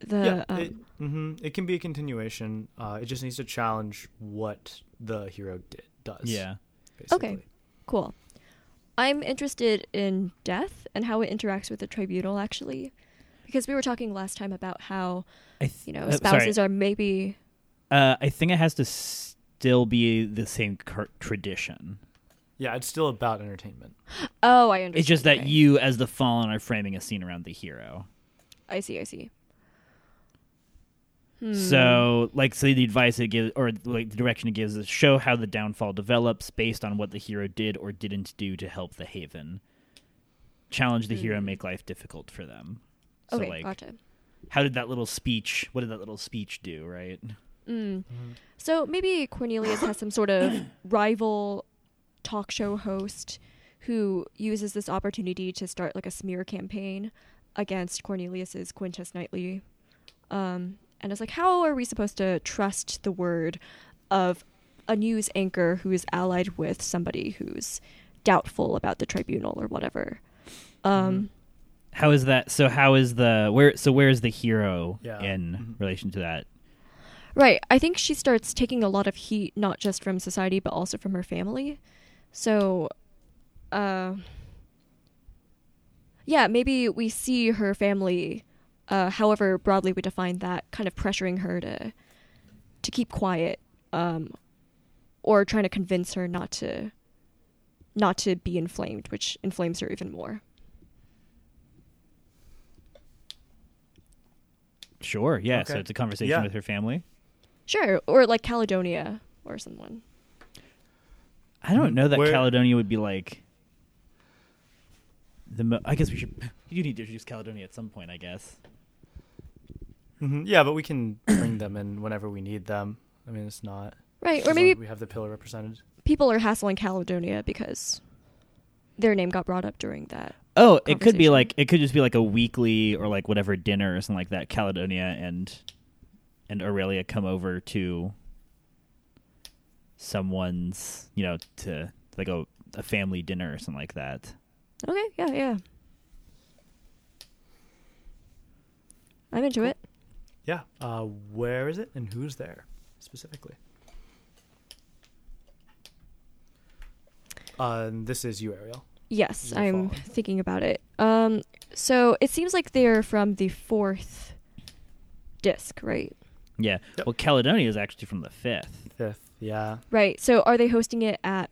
the yeah, um, it, hmm it can be a continuation. Uh, it just needs to challenge what the hero did does. Yeah. Basically. Cool. I'm interested in death and how it interacts with the tribunal, actually, because we were talking last time about how I th- you know uh, spouses sorry. are maybe. Uh, I think it has to still be the same cur- tradition. Yeah, it's still about entertainment. Oh, I understand. It's just that okay. you, as the fallen, are framing a scene around the hero. I see. I see. Hmm. So, like, say the advice it gives, or like the direction it gives, is show how the downfall develops based on what the hero did or didn't do to help the Haven. Challenge the hero, Hmm. and make life difficult for them. So, okay, like, gotcha. how did that little speech? What did that little speech do? Right? Mm. So maybe Cornelius has some sort of rival talk show host who uses this opportunity to start like a smear campaign against Cornelius's Quintus Knightley. Um, and it's like, how are we supposed to trust the word of a news anchor who is allied with somebody who's doubtful about the tribunal or whatever. Um, How is that? So how is the where? So where is the hero Yeah. in Mhm. relation to that? Right. I think she starts taking a lot of heat, not just from society, but also from her family. So, uh, yeah, maybe we see her family, uh, however broadly we define that, kind of pressuring her to to keep quiet, um, or trying to convince her not to not to be inflamed, which inflames her even more. Sure. Yeah. So it's a conversation Yeah. with her family. Sure, or like Caledonia or someone. I don't Mhm. know that Where- Caledonia would be like the. Mo- I guess we should. You need to introduce Caledonia at some point, I guess. hmm Yeah, but we can bring them in whenever we need them. I mean, it's not. Right, or maybe we have the pillar represented. people are hassling Caledonia because their name got brought up during that. Oh, it could be like it could just be like a weekly or like whatever dinner or something like that. Caledonia and and Aurelia come over to someone's, you know, to like a a family dinner or something like that. Okay, yeah, yeah. I'm into it. Yeah. Uh, where is it and who's there specifically? Uh, this is you, Ariel. Yes, You're I'm following. thinking about it. Um, so it seems like they're from the fourth disc, right? Yeah. Yep. Well, Caledonia is actually from the fifth. Fifth. Yeah. Right. So are they hosting it at?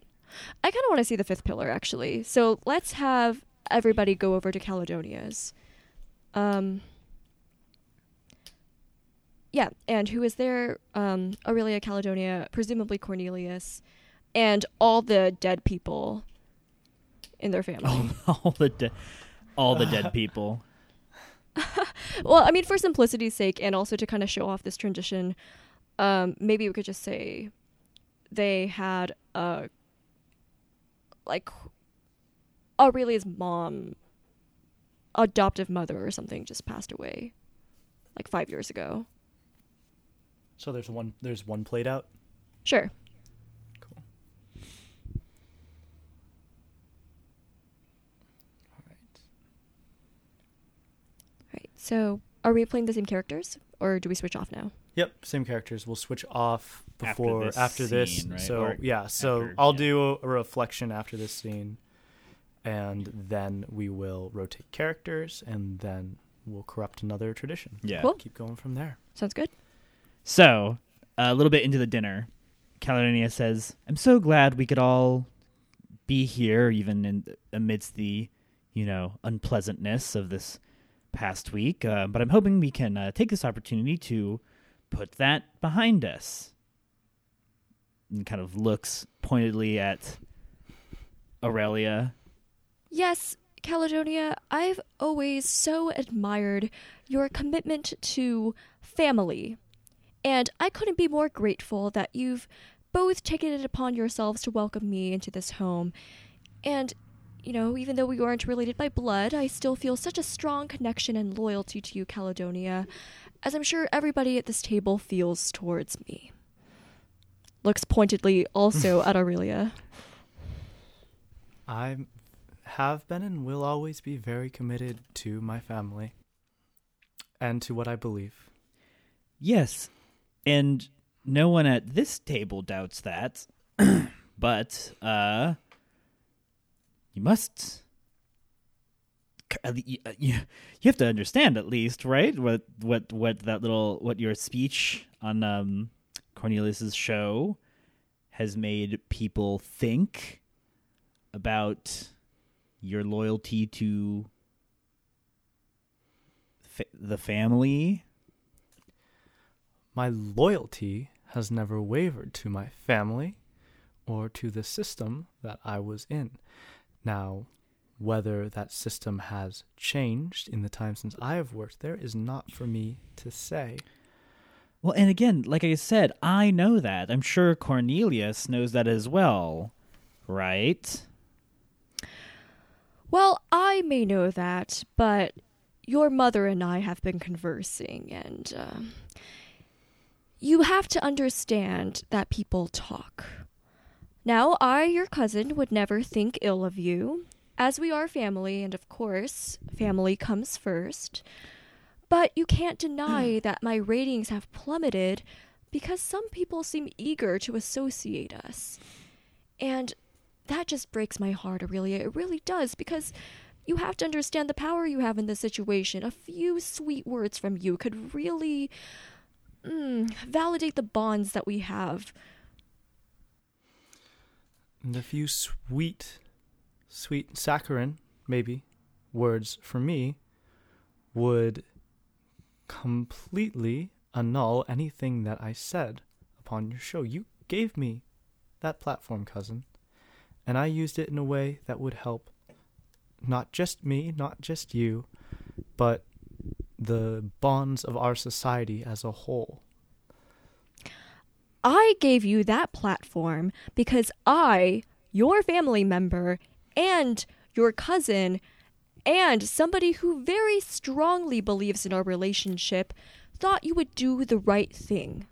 I kind of want to see the fifth pillar actually. So let's have everybody go over to Caledonia's. Um. Yeah, and who is there? Um, Aurelia Caledonia, presumably Cornelius, and all the dead people in their family. All, all the de- all the dead people. Well, I mean, for simplicity's sake, and also to kind of show off this transition, um, maybe we could just say they had a like Aurelia's mom, adoptive mother or something, just passed away, like five years ago. So there's one. There's one played out. Sure. Cool. All right. Right. So, are we playing the same characters, or do we switch off now? Yep. Same characters. We'll switch off After before this after this. scene, right? So Or yeah. So after- I'll yeah. do a reflection after this scene, and then we will rotate characters, and then we'll corrupt another tradition. Yeah. Cool. Keep going from there. Sounds good. So, a little bit into the dinner, Caledonia says, "I'm so glad we could all be here, even in amidst the, you know, unpleasantness of this past week. Uh, but I'm hoping we can uh, take this opportunity to put that behind us." And kind of looks pointedly at Aurelia. Yes, Caledonia, I've always so admired your commitment to family. And I couldn't be more grateful that you've both taken it upon yourselves to welcome me into this home. And, you know, even though we aren't related by blood, I still feel such a strong connection and loyalty to you, Caledonia, as I'm sure everybody at this table feels towards me. Looks pointedly also at Aurelia. I have been and will always be very committed to my family and to what I believe. Yes, and no one at this table doubts that. but uh you must uh, uh, you, you have to understand at least, right? What what what that little what your speech on um Cornelius's show has made people think about your loyalty to fa- the family My loyalty has never wavered to my family or to the system that I was in. Now, whether that system has changed in the time since I have worked there is not for me to say. Well, and again, like I said, I know that. I'm sure Cornelius knows that as well, right? Well, I may know that, but your mother and I have been conversing, and um, you have to understand that people talk. Now, I, your cousin, would never think ill of you, as we are family, and of course, family comes first. But you can't deny that my ratings have plummeted because some people seem eager to associate us. And that just breaks my heart, Aurelia. It really does, because you have to understand the power you have in this situation. A few sweet words from you could really mm, validate the bonds that we have. And a few sweet, sweet saccharine, maybe, words for me would completely annul anything that I said upon your show. You gave me that platform, cousin, and I used it in a way that would help not just me, not just you, but the bonds of our society as a whole. I gave you that platform because I, your family member, and your cousin, and somebody who very strongly believes in our relationship, thought you would do the right thing.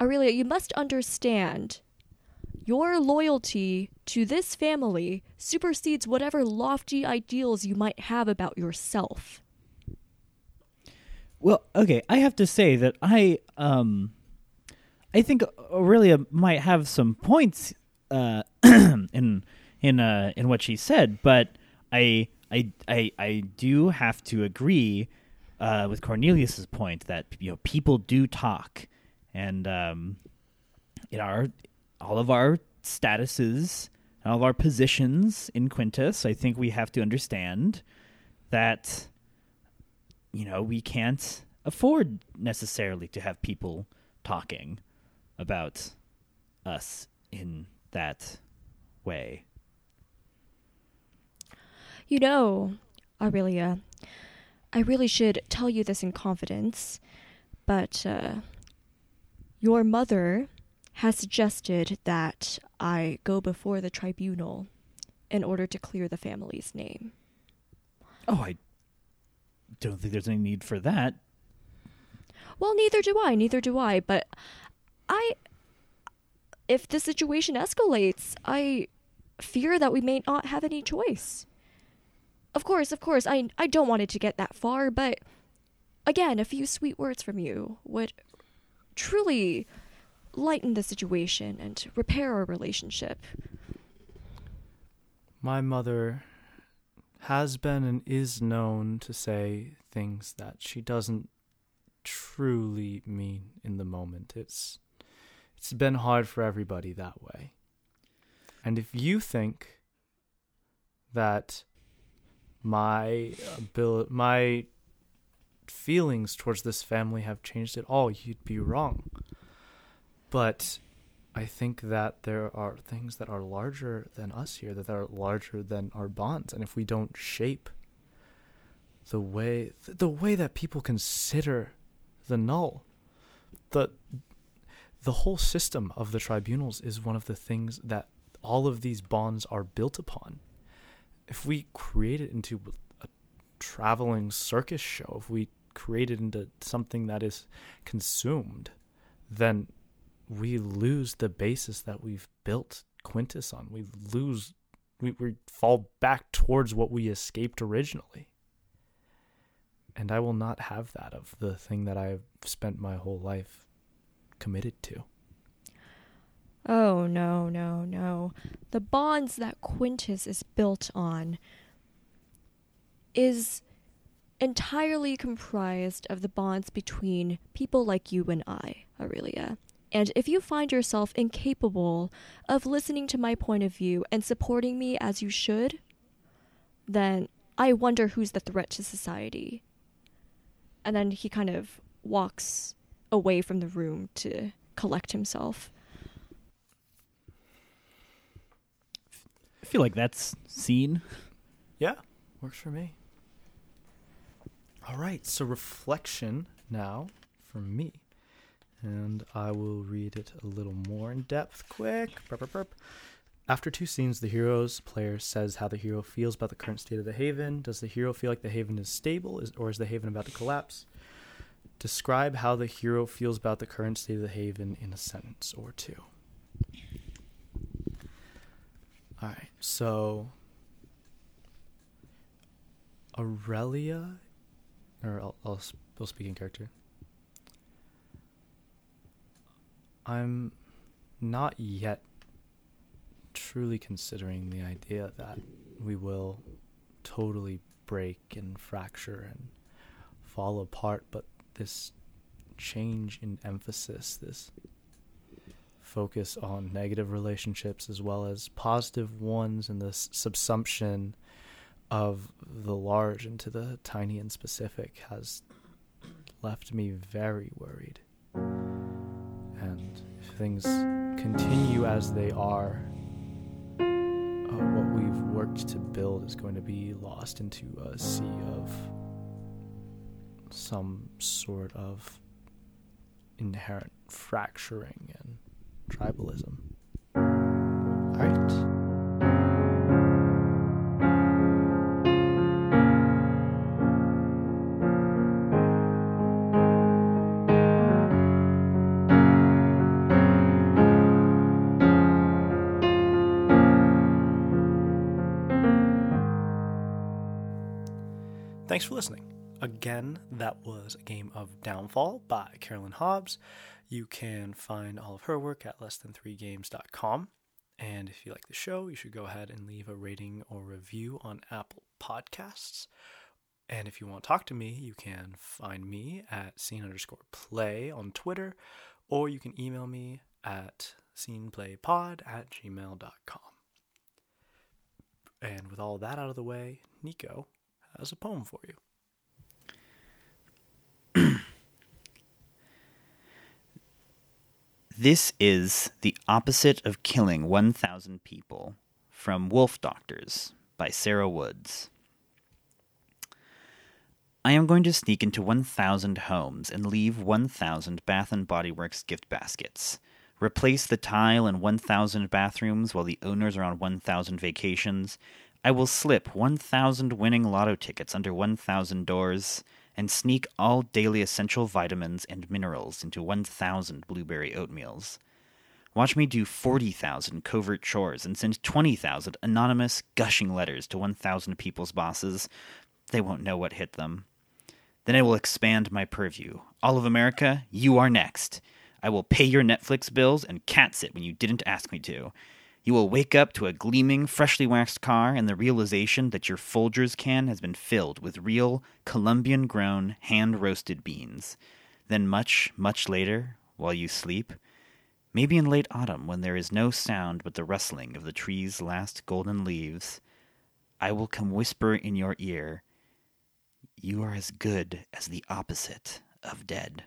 Aurelia, you must understand your loyalty to this family supersedes whatever lofty ideals you might have about yourself. Well, okay, I have to say that I um I think Aurelia might have some points uh in in uh in what she said, but I I I I do have to agree uh with Cornelius's point that you know people do talk. And um in our all of our statuses all of our positions in Quintus, I think we have to understand that you know, we can't afford necessarily to have people talking about us in that way. You know, Aurelia, I really should tell you this in confidence, but uh, your mother has suggested that I go before the tribunal in order to clear the family's name. Oh, I don't think there's any need for that. Well, neither do I, neither do I, but I. If the situation escalates, I fear that we may not have any choice. Of course, of course, I, I don't want it to get that far, but again, a few sweet words from you would truly lighten the situation and repair our relationship. My mother has been and is known to say things that she doesn't truly mean in the moment. It's it's been hard for everybody that way. And if you think that my abil- my feelings towards this family have changed at all, you'd be wrong. But I think that there are things that are larger than us here, that are larger than our bonds, and if we don't shape the way the way that people consider the null, the the whole system of the tribunals is one of the things that all of these bonds are built upon. If we create it into a traveling circus show, if we create it into something that is consumed, then we lose the basis that we've built Quintus on. We lose, we, we fall back towards what we escaped originally. And I will not have that of the thing that I've spent my whole life committed to. Oh, no, no, no. The bonds that Quintus is built on is entirely comprised of the bonds between people like you and I, Aurelia. And if you find yourself incapable of listening to my point of view and supporting me as you should, then I wonder who's the threat to society. And then he kind of walks away from the room to collect himself. I feel like that's seen. Yeah, works for me. All right, so reflection now for me. And I will read it a little more in depth, quick. Burp, burp, burp. After two scenes, the hero's player says how the hero feels about the current state of the haven. Does the hero feel like the haven is stable, is, or is the haven about to collapse? Describe how the hero feels about the current state of the haven in a sentence or two. All right. So Aurelia, or I'll, I'll, I'll speak in character. I'm not yet truly considering the idea that we will totally break and fracture and fall apart, but this change in emphasis, this focus on negative relationships as well as positive ones, and this subsumption of the large into the tiny and specific has left me very worried. And if things continue as they are, uh, what we've worked to build is going to be lost into a sea of some sort of inherent fracturing and tribalism. All right. Thanks for listening. Again, that was a game of Downfall by Caroline Hobbs. You can find all of her work at lessthan3games.com. And if you like the show, you should go ahead and leave a rating or review on Apple Podcasts. And if you want to talk to me, you can find me at scene underscore play on Twitter, or you can email me at sceneplaypod at gmail.com. And with all that out of the way, Nico has a poem for you. This is The Opposite of Killing 1,000 People from Wolf Doctors by Sarah Woods. I am going to sneak into 1,000 homes and leave 1,000 Bath and Body Works gift baskets. Replace the tile in 1,000 bathrooms while the owners are on 1,000 vacations. I will slip 1,000 winning lotto tickets under 1,000 doors and sneak all daily essential vitamins and minerals into 1,000 blueberry oatmeals. Watch me do 40,000 covert chores and send 20,000 anonymous, gushing letters to 1,000 people's bosses. They won't know what hit them. Then I will expand my purview. All of America, you are next. I will pay your Netflix bills and cat sit when you didn't ask me to. You will wake up to a gleaming, freshly waxed car and the realization that your Folgers can has been filled with real, Colombian grown, hand roasted beans. Then, much, much later, while you sleep, maybe in late autumn when there is no sound but the rustling of the tree's last golden leaves, I will come whisper in your ear, You are as good as the opposite of dead.